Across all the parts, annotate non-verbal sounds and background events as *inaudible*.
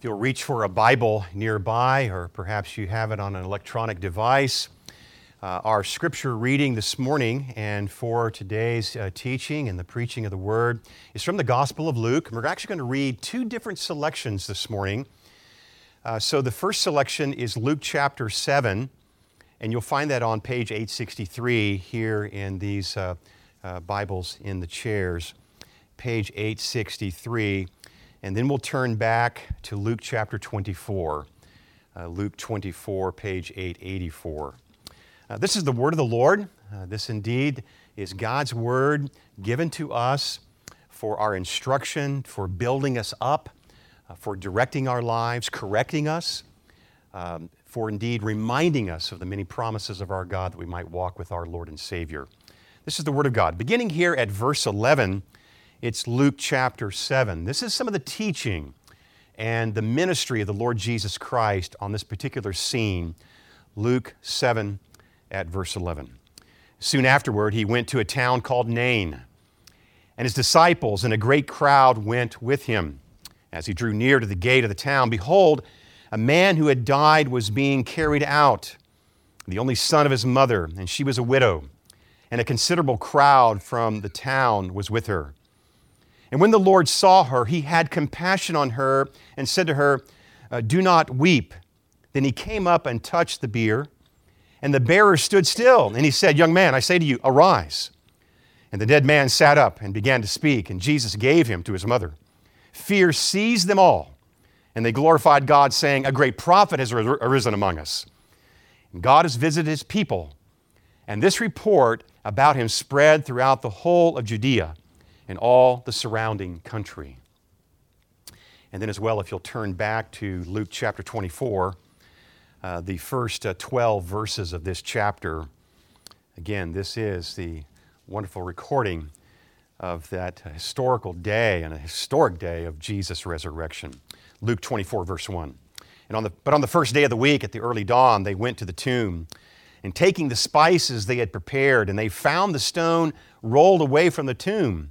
If you'll reach for a Bible nearby, or perhaps you have it on an electronic device, uh, our scripture reading this morning and for today's uh, teaching and the preaching of the Word is from the Gospel of Luke. And we're actually going to read two different selections this morning. Uh, so the first selection is Luke chapter 7, and you'll find that on page 863 here in these uh, uh, Bibles in the chairs. Page 863. And then we'll turn back to Luke chapter 24. Uh, Luke 24, page 884. Uh, this is the word of the Lord. Uh, this indeed is God's word given to us for our instruction, for building us up, uh, for directing our lives, correcting us, um, for indeed reminding us of the many promises of our God that we might walk with our Lord and Savior. This is the word of God. Beginning here at verse 11, it's Luke chapter 7. This is some of the teaching and the ministry of the Lord Jesus Christ on this particular scene. Luke 7 at verse 11. Soon afterward, he went to a town called Nain, and his disciples and a great crowd went with him. As he drew near to the gate of the town, behold, a man who had died was being carried out, the only son of his mother, and she was a widow, and a considerable crowd from the town was with her. And when the Lord saw her, he had compassion on her and said to her, uh, Do not weep. Then he came up and touched the bier, and the bearer stood still. And he said, Young man, I say to you, arise. And the dead man sat up and began to speak, and Jesus gave him to his mother. Fear seized them all, and they glorified God, saying, A great prophet has arisen among us. And God has visited his people. And this report about him spread throughout the whole of Judea and all the surrounding country. And then, as well, if you'll turn back to Luke chapter 24, uh, the first uh, 12 verses of this chapter. Again, this is the wonderful recording of that historical day and a historic day of Jesus' resurrection. Luke 24, verse 1. And on the, but on the first day of the week, at the early dawn, they went to the tomb. And taking the spices they had prepared, and they found the stone rolled away from the tomb.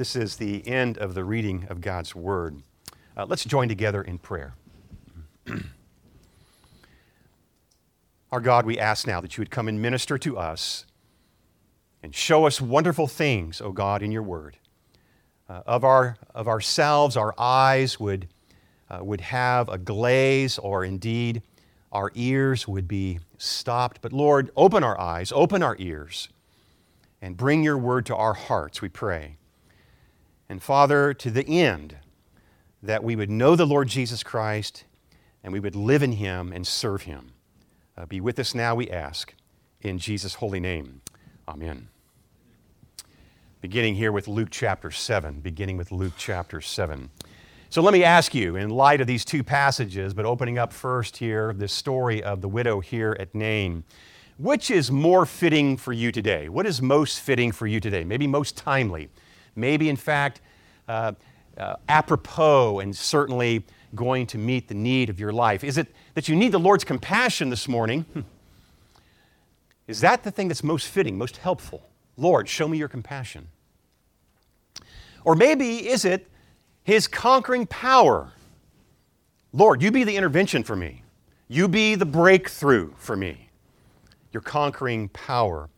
This is the end of the reading of God's Word. Uh, let's join together in prayer. *clears throat* Our God, we ask now that you would come and minister to us and show us wonderful things, O oh God, in your Word. Uh, of, our, of ourselves, our eyes would, uh, would have a glaze, or indeed our ears would be stopped. But Lord, open our eyes, open our ears, and bring your Word to our hearts, we pray. And Father, to the end that we would know the Lord Jesus Christ and we would live in him and serve him. Uh, be with us now, we ask. In Jesus' holy name. Amen. Beginning here with Luke chapter 7, beginning with Luke chapter 7. So let me ask you, in light of these two passages, but opening up first here, the story of the widow here at Nain, which is more fitting for you today? What is most fitting for you today? Maybe most timely? Maybe in fact uh, uh, apropos and certainly going to meet the need of your life? Is it that you need the Lord's compassion this morning? Hmm. Is that the thing that's most fitting, most helpful? Lord, show me your compassion. Or maybe is it his conquering power? Lord, you be the intervention for me. You be the breakthrough for me. Your conquering power.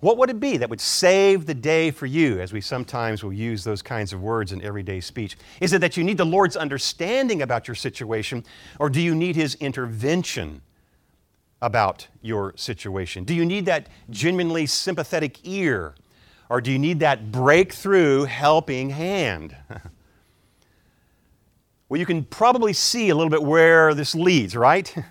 What would it be that would save the day for you, as we sometimes will use those kinds of words in everyday speech? Is it that you need the Lord's understanding about your situation, or do you need His intervention about your situation? Do you need that genuinely sympathetic ear, or do you need that breakthrough helping hand? *laughs* well, you can probably see a little bit where this leads, right? *laughs*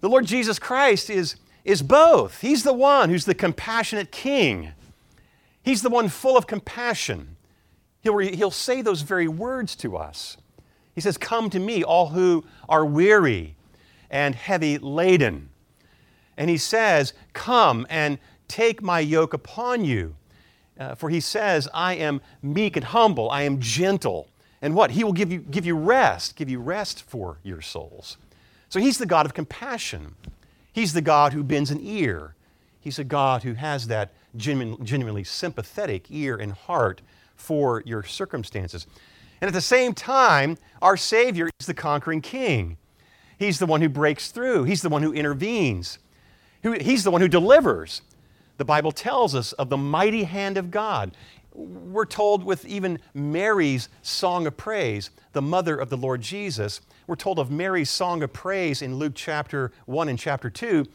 The Lord Jesus Christ is is both. He's the one who's the compassionate king. He's the one full of compassion. He'll, he'll say those very words to us. He says, Come to me, all who are weary and heavy laden. And he says, Come and take my yoke upon you. Uh, for he says, I am meek and humble, I am gentle. And what? He will give you, give you rest, give you rest for your souls. So he's the God of compassion. He's the God who bends an ear. He's a God who has that genuine, genuinely sympathetic ear and heart for your circumstances. And at the same time, our Savior is the conquering King. He's the one who breaks through, He's the one who intervenes, He's the one who delivers. The Bible tells us of the mighty hand of God. We're told with even Mary's song of praise, the mother of the Lord Jesus, we're told of Mary's song of praise in Luke chapter 1 and chapter 2,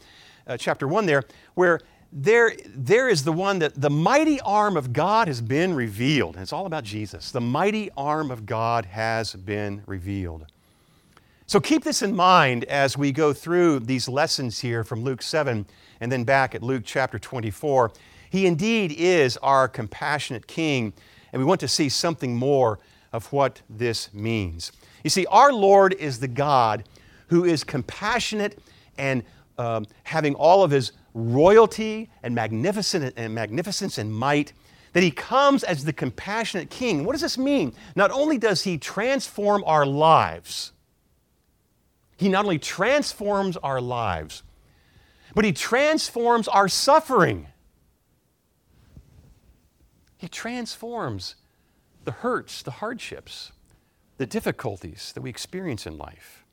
uh, chapter 1 there, where there, there is the one that the mighty arm of God has been revealed. And it's all about Jesus. The mighty arm of God has been revealed. So keep this in mind as we go through these lessons here from Luke 7 and then back at Luke chapter 24. He indeed is our compassionate King, and we want to see something more of what this means. You see, our Lord is the God who is compassionate and um, having all of his royalty and magnificent and magnificence and might that he comes as the compassionate king. What does this mean? Not only does he transform our lives, he not only transforms our lives, but he transforms our suffering. He transforms the hurts, the hardships the difficulties that we experience in life.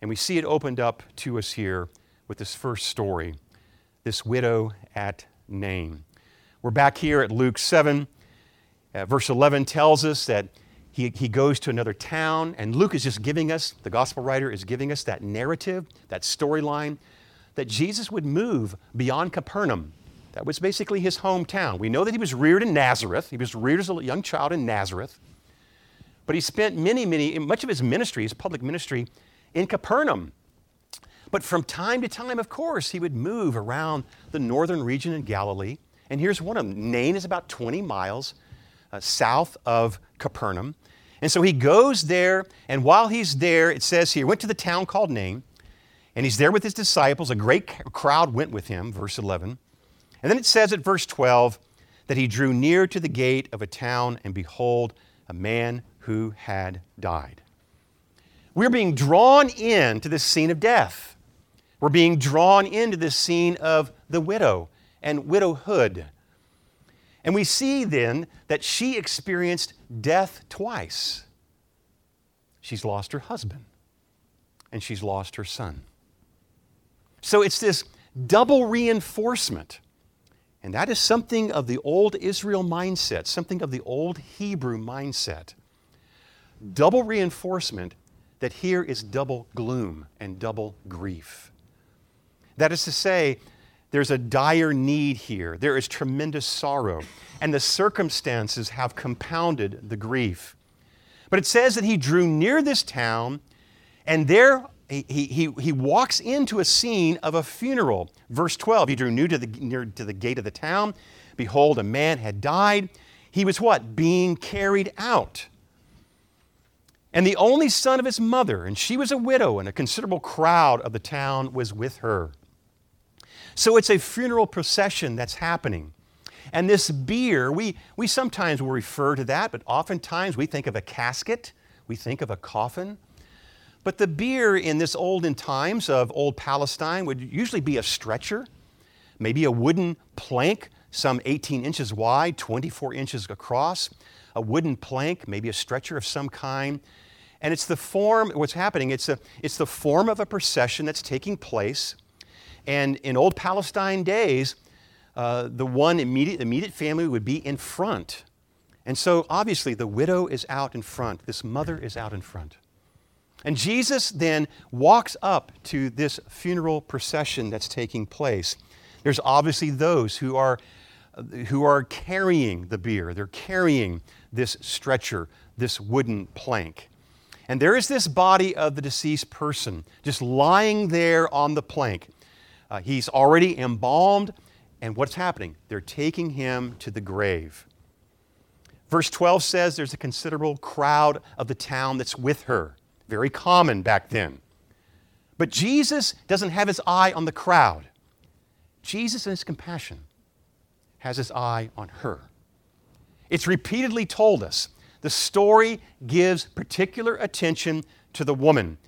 And we see it opened up to us here with this first story this widow at Nain. We're back here at Luke 7. Uh, verse 11 tells us that he, he goes to another town, and Luke is just giving us, the gospel writer is giving us that narrative, that storyline, that Jesus would move beyond Capernaum. That was basically his hometown. We know that he was reared in Nazareth. He was reared as a young child in Nazareth. But he spent many, many, much of his ministry, his public ministry, in Capernaum. But from time to time, of course, he would move around the northern region in Galilee. And here's one of them Nain is about 20 miles uh, south of Capernaum. And so he goes there, and while he's there, it says here, went to the town called Nain, and he's there with his disciples. A great crowd went with him, verse 11. And then it says at verse 12 that he drew near to the gate of a town, and behold, a man who had died. We're being drawn into this scene of death. We're being drawn into this scene of the widow and widowhood. And we see then that she experienced death twice. She's lost her husband and she's lost her son. So it's this double reinforcement. And that is something of the old Israel mindset, something of the old Hebrew mindset double reinforcement that here is double gloom and double grief. That is to say, there's a dire need here. There is tremendous sorrow, and the circumstances have compounded the grief. But it says that he drew near this town, and there he, he, he walks into a scene of a funeral. Verse 12 He drew near to, the, near to the gate of the town. Behold, a man had died. He was what? Being carried out and the only son of his mother, and she was a widow, and a considerable crowd of the town was with her. So it's a funeral procession that's happening. And this bier, we, we sometimes will refer to that, but oftentimes we think of a casket, we think of a coffin. But the bier in this olden times of old Palestine would usually be a stretcher, maybe a wooden plank, some 18 inches wide, 24 inches across, a wooden plank, maybe a stretcher of some kind. And it's the form, what's happening, it's, a, it's the form of a procession that's taking place. And in old Palestine days, uh, the one immediate, immediate family would be in front. And so obviously the widow is out in front, this mother is out in front. And Jesus then walks up to this funeral procession that's taking place. There's obviously those who are, who are carrying the bier, they're carrying this stretcher, this wooden plank. And there is this body of the deceased person just lying there on the plank. Uh, he's already embalmed, and what's happening? They're taking him to the grave. Verse 12 says there's a considerable crowd of the town that's with her. Very common back then. But Jesus doesn't have his eye on the crowd. Jesus, in his compassion, has his eye on her. It's repeatedly told us the story gives particular attention to the woman.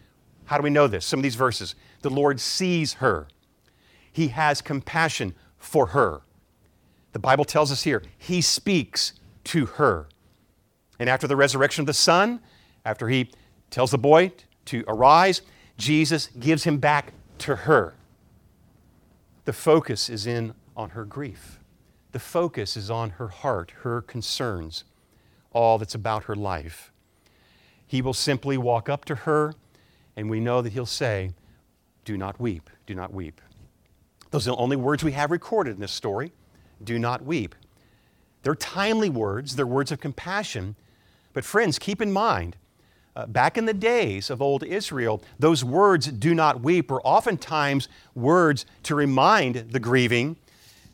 How do we know this? Some of these verses. The Lord sees her, He has compassion for her. The Bible tells us here, He speaks to her. And after the resurrection of the Son, after He tells the boy to arise, Jesus gives him back to her. The focus is in on her grief. The focus is on her heart, her concerns, all that's about her life. He will simply walk up to her, and we know that he'll say, Do not weep, do not weep. Those are the only words we have recorded in this story. Do not weep. They're timely words, they're words of compassion. But, friends, keep in mind, uh, back in the days of old Israel, those words, do not weep, were oftentimes words to remind the grieving,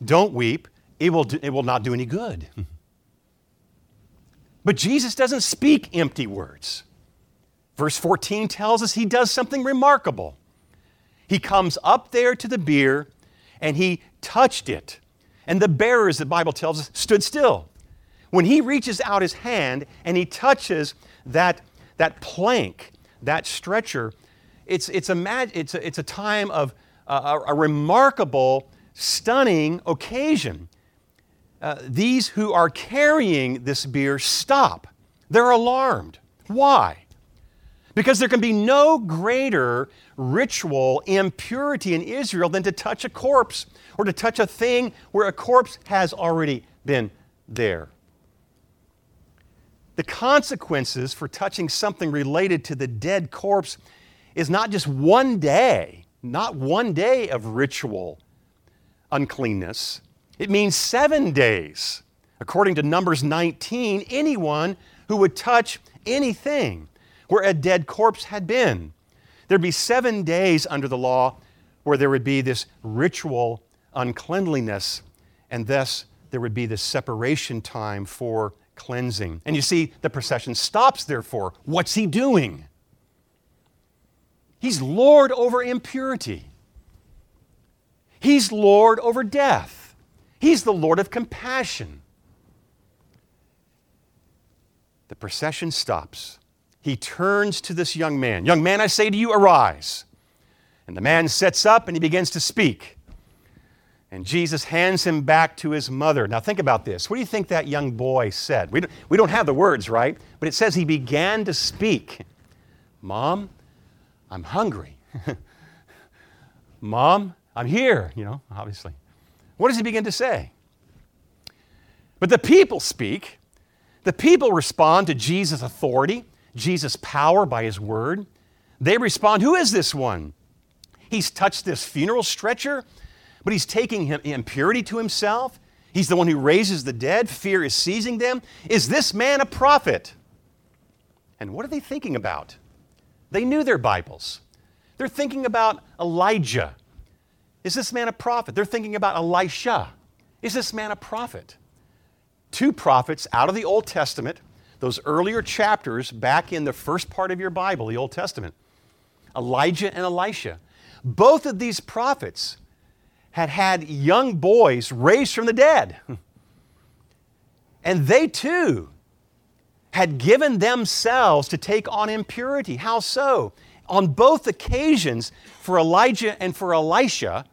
don't weep, it will, do, it will not do any good. *laughs* But Jesus doesn't speak empty words. Verse 14 tells us he does something remarkable. He comes up there to the bier and he touched it. And the bearers, the Bible tells us, stood still. When he reaches out his hand and he touches that, that plank, that stretcher, it's, it's, a, it's, a, it's a time of uh, a, a remarkable, stunning occasion. Uh, these who are carrying this bier stop. They're alarmed. Why? Because there can be no greater ritual impurity in Israel than to touch a corpse or to touch a thing where a corpse has already been there. The consequences for touching something related to the dead corpse is not just one day, not one day of ritual uncleanness it means seven days. According to Numbers 19, anyone who would touch anything where a dead corpse had been. There'd be seven days under the law where there would be this ritual uncleanliness, and thus there would be this separation time for cleansing. And you see, the procession stops, therefore. What's he doing? He's Lord over impurity, he's Lord over death. He's the Lord of compassion. The procession stops. He turns to this young man. Young man, I say to you, arise. And the man sets up and he begins to speak. And Jesus hands him back to his mother. Now, think about this. What do you think that young boy said? We don't, we don't have the words, right? But it says he began to speak Mom, I'm hungry. *laughs* Mom, I'm here, you know, obviously. What does he begin to say? But the people speak. The people respond to Jesus' authority, Jesus' power by his word. They respond, Who is this one? He's touched this funeral stretcher, but he's taking impurity to himself. He's the one who raises the dead. Fear is seizing them. Is this man a prophet? And what are they thinking about? They knew their Bibles. They're thinking about Elijah is this man a prophet? They're thinking about Elisha. Is this man a prophet? Two prophets out of the Old Testament, those earlier chapters back in the first part of your Bible, the Old Testament, Elijah and Elisha. Both of these prophets had had young boys raised from the dead. And they too had given themselves to take on impurity. How so? on both occasions, for Elijah and for Elisha,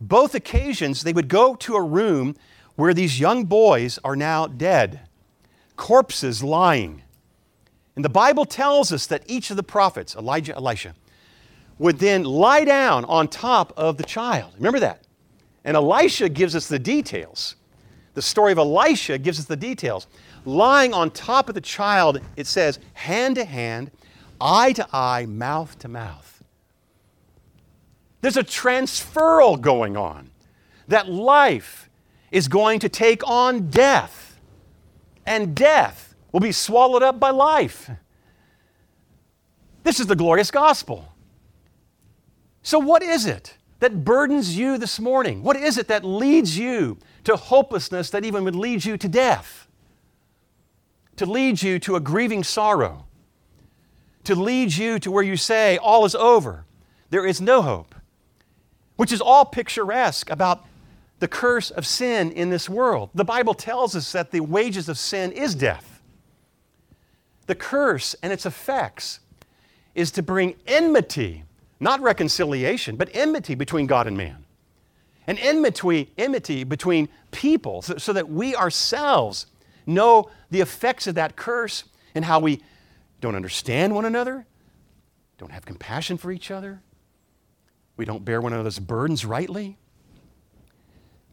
both occasions they would go to a room where these young boys are now dead, corpses lying. And the Bible tells us that each of the prophets, Elijah, Elisha, would then lie down on top of the child. Remember that? And Elisha gives us the details. The story of Elisha gives us the details. Lying on top of the child, it says, hand to hand, eye to eye, mouth to mouth. There's a transferal going on. That life is going to take on death, and death will be swallowed up by life. This is the glorious gospel. So, what is it that burdens you this morning? What is it that leads you to hopelessness that even would lead you to death? To lead you to a grieving sorrow? To lead you to where you say, All is over, there is no hope? Which is all picturesque about the curse of sin in this world. The Bible tells us that the wages of sin is death. The curse and its effects is to bring enmity not reconciliation, but enmity between God and man. An enmity, enmity between people so, so that we ourselves know the effects of that curse and how we don't understand one another, don't have compassion for each other, we don't bear one another's burdens rightly.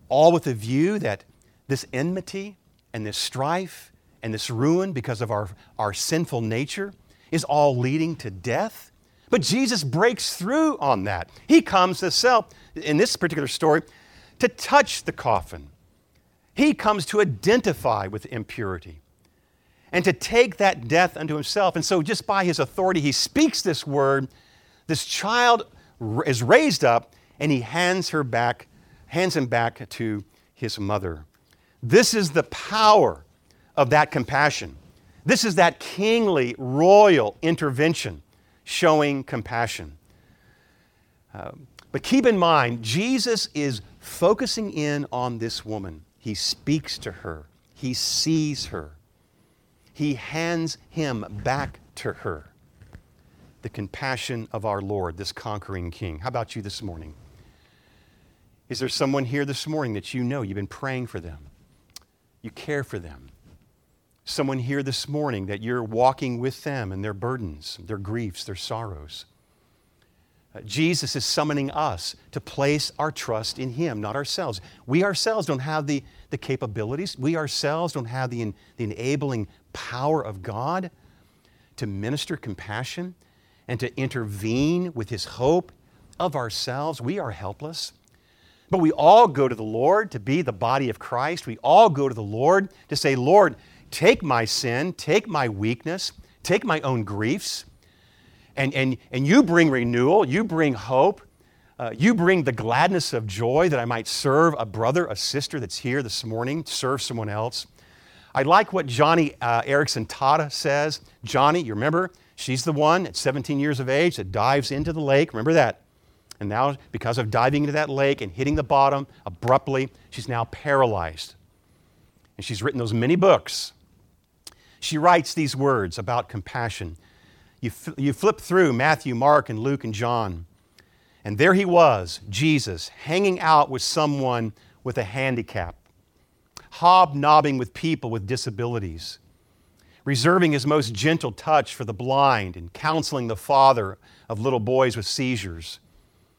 All with the view that this enmity and this strife and this ruin because of our, our sinful nature is all leading to death but Jesus breaks through on that. He comes to self, in this particular story, to touch the coffin. He comes to identify with impurity and to take that death unto himself. And so, just by his authority, he speaks this word. This child is raised up, and he hands her back, hands him back to his mother. This is the power of that compassion. This is that kingly, royal intervention showing compassion. Uh, but keep in mind, Jesus is focusing in on this woman. He speaks to her, he sees her, he hands him back to her. The compassion of our Lord, this conquering King. How about you this morning? Is there someone here this morning that you know you've been praying for them? You care for them someone here this morning that you're walking with them and their burdens, their griefs, their sorrows. Uh, Jesus is summoning us to place our trust in Him, not ourselves. We ourselves don't have the, the capabilities, we ourselves don't have the, the enabling power of God to minister compassion and to intervene with His hope of ourselves. We are helpless. But we all go to the Lord to be the body of Christ. We all go to the Lord to say, Lord, take my sin, take my weakness, take my own griefs, and, and, and you bring renewal, you bring hope, uh, you bring the gladness of joy that I might serve a brother, a sister that's here this morning, serve someone else. I like what Joni uh, Eareckson Tada says. Joni, you remember, she's the one at 17 years of age that dives into the lake. Remember that? And now, because of diving into that lake and hitting the bottom abruptly, she's now paralyzed. And she's written those many books she writes these words about compassion. You, you flip through Matthew, Mark, and Luke, and John, and there he was, Jesus, hanging out with someone with a handicap, hobnobbing with people with disabilities, reserving his most gentle touch for the blind, and counseling the father of little boys with seizures.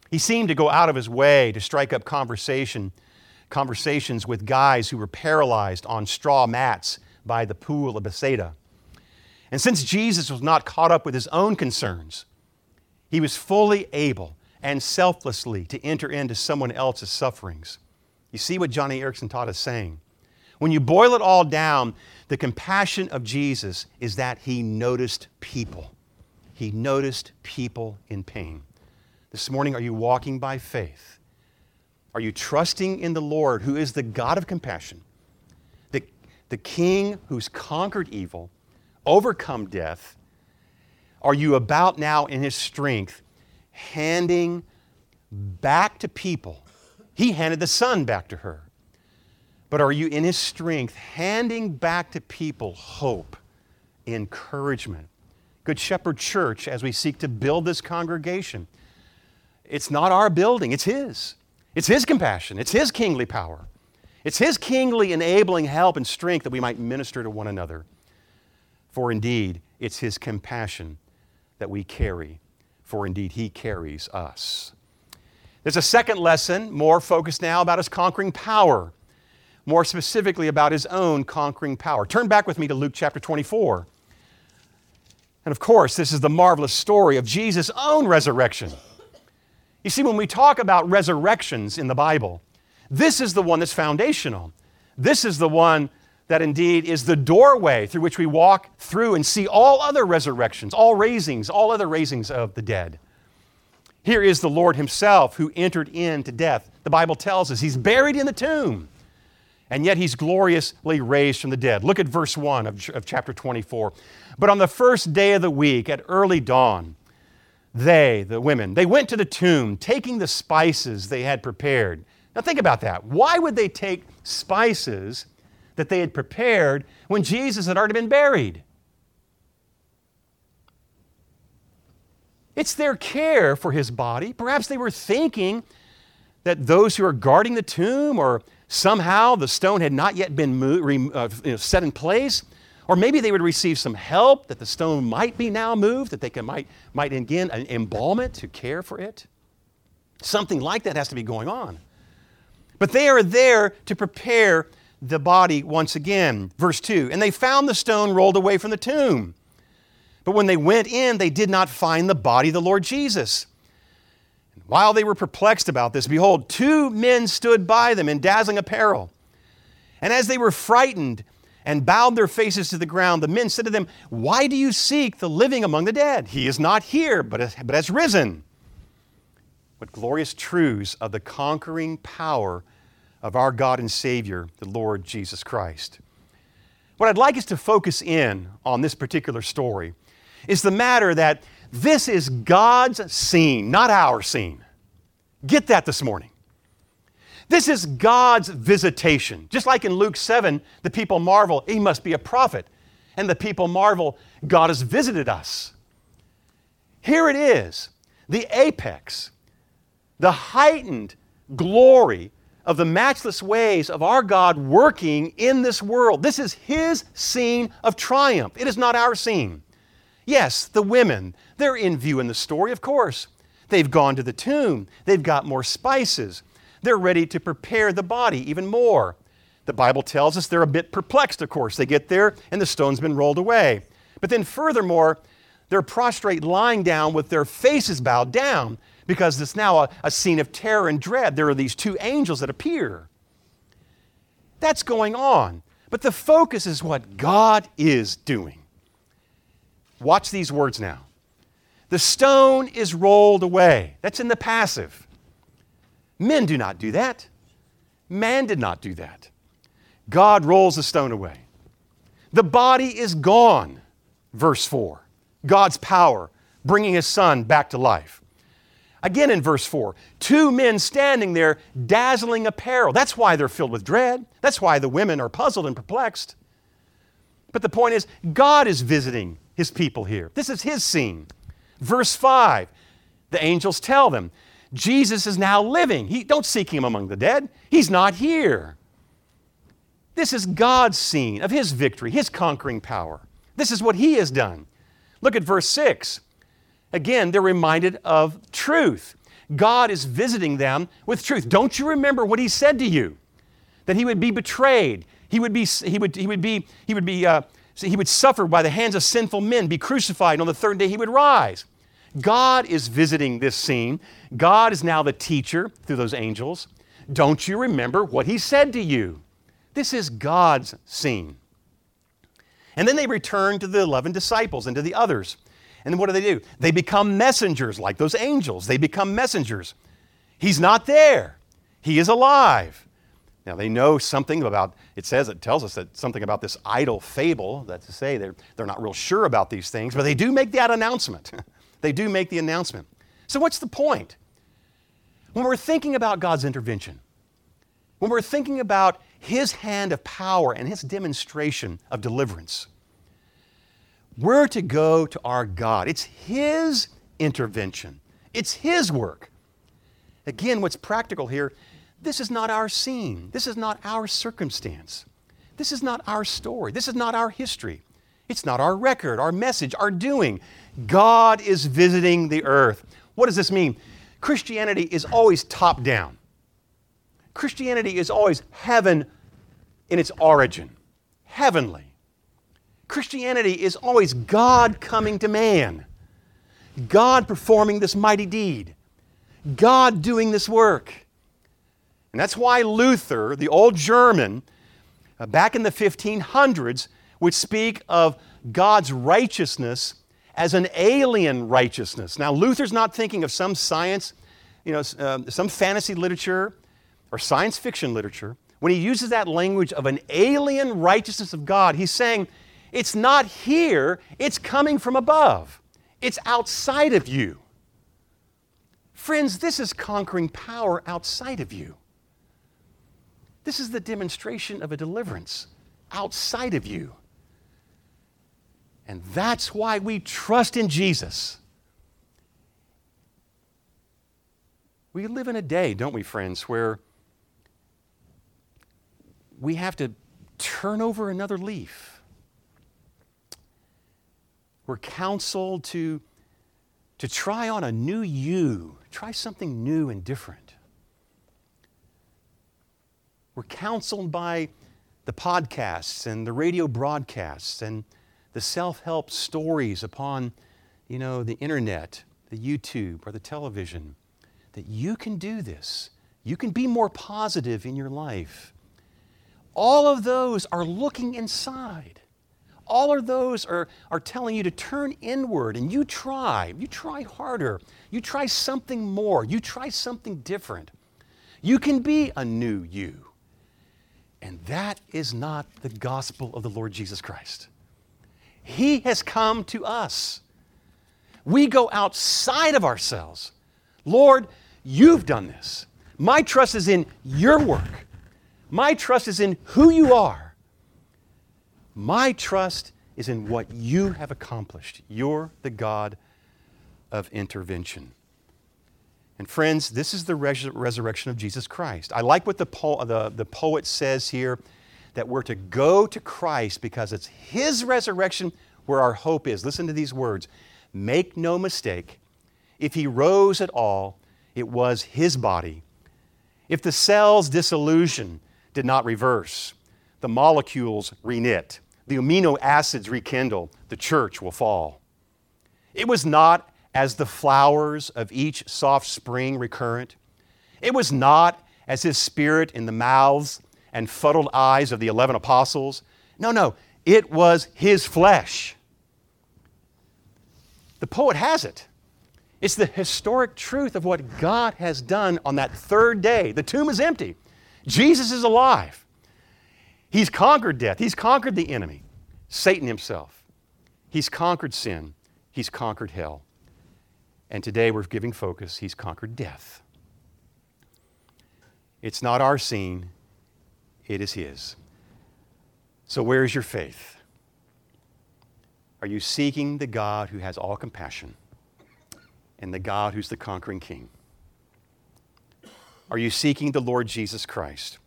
He seemed to go out of his way to strike up conversation, conversations with guys who were paralyzed on straw mats by the pool of Bethsaida. And since Jesus was not caught up with his own concerns, he was fully able and selflessly to enter into someone else's sufferings. You see what Joni Eareckson Tada's saying? When you boil it all down, the compassion of Jesus is that he noticed people. He noticed people in pain. This morning, are you walking by faith? Are you trusting in the Lord, who is the God of compassion, the king who's conquered evil, overcome death, are you about now in his strength handing back to people? He handed the son back to her. But are you in his strength handing back to people hope, encouragement? Good Shepherd Church, as we seek to build this congregation, it's not our building, it's his. It's his compassion, it's his kingly power. It's His kingly enabling help and strength that we might minister to one another. For indeed, it's His compassion that we carry, for indeed, He carries us. There's a second lesson, more focused now about his conquering power, more specifically about his own conquering power. Turn back with me to Luke chapter 24. And of course, this is the marvelous story of Jesus' own resurrection. You see, when we talk about resurrections in the Bible, this is the one that's foundational. This is the one that indeed is the doorway through which we walk through and see all other resurrections, all raisings, all other raisings of the dead. Here is the Lord Himself who entered into death. The Bible tells us He's buried in the tomb, and yet He's gloriously raised from the dead. Look at verse 1 of, of chapter 24. But on the first day of the week, at early dawn, they, the women, they went to the tomb, taking the spices they had prepared. Now think about that. Why would they take spices that they had prepared when Jesus had already been buried. It's their care for his body. Perhaps they were thinking that those who are guarding the tomb, or somehow the stone had not yet been moved, uh, you know, set in place, or maybe they would receive some help that the stone might be now moved, that they can, might, might again embalm it to care for it. Something like that has to be going on. But they are there to prepare the body once again. Verse 2 And they found the stone rolled away from the tomb. But when they went in, they did not find the body of the Lord Jesus. And While they were perplexed about this, behold, two men stood by them in dazzling apparel. And as they were frightened and bowed their faces to the ground, the men said to them, Why do you seek the living among the dead? He is not here, but, but has risen. What glorious truths of the conquering power of our God and Savior, the Lord Jesus Christ. What I'd like us to focus in on this particular story is the matter that this is God's scene, not our scene. Get that this morning. This is God's visitation. Just like in Luke 7, the people marvel, he must be a prophet. And the people marvel, God has visited us. Here it is, the apex, the heightened glory of the matchless ways of our God working in this world. This is His scene of triumph. It is not our scene. Yes, the women, they're in view in the story, of course. They've gone to the tomb, they've got more spices, they're ready to prepare the body even more. The Bible tells us they're a bit perplexed, of course. They get there and the stone's been rolled away. But then, furthermore, they're prostrate lying down with their faces bowed down because it's now a, a scene of terror and dread. There are these two angels that appear. That's going on. But the focus is what God is doing. Watch these words now. The stone is rolled away. That's in the passive. Men do not do that. Man did not do that. God rolls the stone away. The body is gone, verse 4. God's power, bringing his son back to life. Again in verse 4, two men standing there, dazzling apparel. That's why they're filled with dread. That's why the women are puzzled and perplexed. But the point is, God is visiting his people here. This is his scene. Verse 5, the angels tell them, Jesus is now living. He, don't seek him among the dead. He's not here. This is God's scene of his victory, his conquering power. This is what he has done. Look at verse 6. Again, they're reminded of truth. God is visiting them with truth. Don't you remember what He said to you? That He would be betrayed. He would be, he would, he would be, he would be, uh, he would suffer by the hands of sinful men, be crucified, and on the third day He would rise. God is visiting this scene. God is now the teacher through those angels. Don't you remember what He said to you? This is God's scene. And then they return to the 11 disciples and to the others. And what do they do? They become messengers like those angels. They become messengers. He's not there, He is alive. Now they know something about, it says, it tells us that something about this idle fable, that's to say they're, they're not real sure about these things, but they do make that announcement. *laughs* they do make the announcement. So what's the point? When we're thinking about God's intervention, when we're thinking about His hand of power and His demonstration of deliverance, we're to go to our God. It's His intervention, it's His work. Again, what's practical here this is not our scene, this is not our circumstance, this is not our story, this is not our history. It's not our record, our message, our doing. God is visiting the earth. What does this mean? Christianity is always top down. Christianity is always heaven in its origin, heavenly. Christianity is always God coming to man, God performing this mighty deed, God doing this work. And that's why Luther, the old German, uh, back in the 1500s, would speak of God's righteousness as an alien righteousness. Now, Luther's not thinking of some science, you know, uh, some fantasy literature or science fiction literature. When he uses that language of an alien righteousness of God, he's saying it's not here, it's coming from above, it's outside of you. Friends, this is conquering power outside of you. This is the demonstration of a deliverance outside of you. And that's why we trust in Jesus. We live in a day, don't we, friends, where we have to turn over another leaf. We're counseled to, to try on a new you, try something new and different. We're counseled by the podcasts and the radio broadcasts and the self-help stories upon, you know, the internet, the YouTube or the television that you can do this. You can be more positive in your life. All of those are looking inside. All of those are, are telling you to turn inward and you try. You try harder. You try something more. You try something different. You can be a new you. And that is not the gospel of the Lord Jesus Christ. He has come to us. We go outside of ourselves. Lord, you've done this. My trust is in your work. My trust is in who you are. My trust is in what you have accomplished. You're the God of intervention. And friends, this is the res- resurrection of Jesus Christ. I like what the, po- uh, the, the poet says here that we're to go to Christ because it's His resurrection where our hope is. Listen to these words Make no mistake, if He rose at all, it was His body. If the cell's dissolution did not reverse. The molecules reknit, the amino acids rekindle, the church will fall. It was not as the flowers of each soft spring recurrent. It was not as his spirit in the mouths and fuddled eyes of the 11 apostles. No, no, it was his flesh. The poet has it. It's the historic truth of what God has done on that third day. The tomb is empty. Jesus is alive. He's conquered death, He's conquered the enemy, Satan himself. He's conquered sin, He's conquered hell. And today we're giving focus, He's conquered death. It's not our scene, it is His. So, where is your faith? Are you seeking the God who has all compassion and the God who's the conquering King? Are you seeking the Lord Jesus Christ?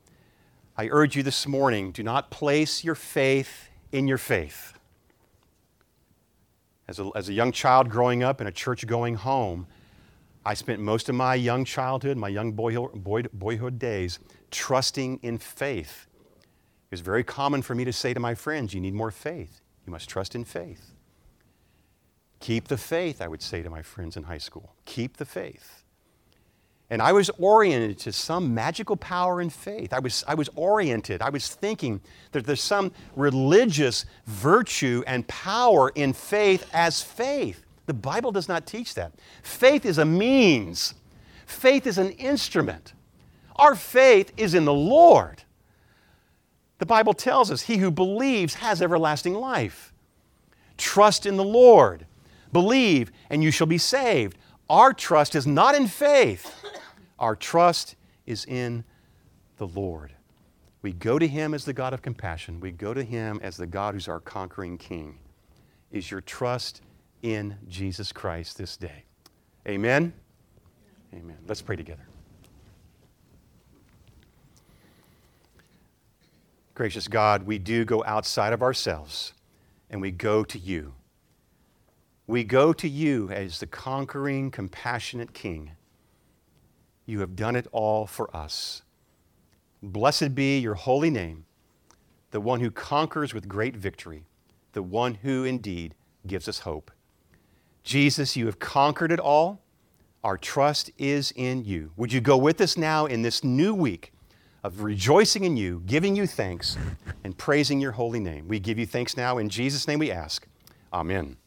I urge you this morning do not place your faith in your faith. As a, as a young child growing up in a church going home, I spent most of my young childhood, my young boyhood, boy, boyhood days, trusting in faith. It was very common for me to say to my friends, You need more faith. You must trust in faith. Keep the faith, I would say to my friends in high school. Keep the faith. And I was oriented to some magical power in faith. I was, I was oriented. I was thinking that there's some religious virtue and power in faith as faith. The Bible does not teach that. Faith is a means, faith is an instrument. Our faith is in the Lord. The Bible tells us, He who believes has everlasting life. Trust in the Lord. Believe, and you shall be saved. Our trust is not in faith, our trust is in the Lord. We go to Him as the God of compassion, we go to Him as the God who's our conquering King. Is your trust in Jesus Christ this day? Amen? Amen. Let's pray together. Gracious God, we do go outside of ourselves and we go to you. We go to you as the conquering, compassionate King. You have done it all for us. Blessed be your holy name, the one who conquers with great victory, the one who indeed gives us hope. Jesus, you have conquered it all. Our trust is in you. Would you go with us now in this new week of rejoicing in you, giving you thanks, and praising your holy name? We give you thanks now. In Jesus' name we ask. Amen.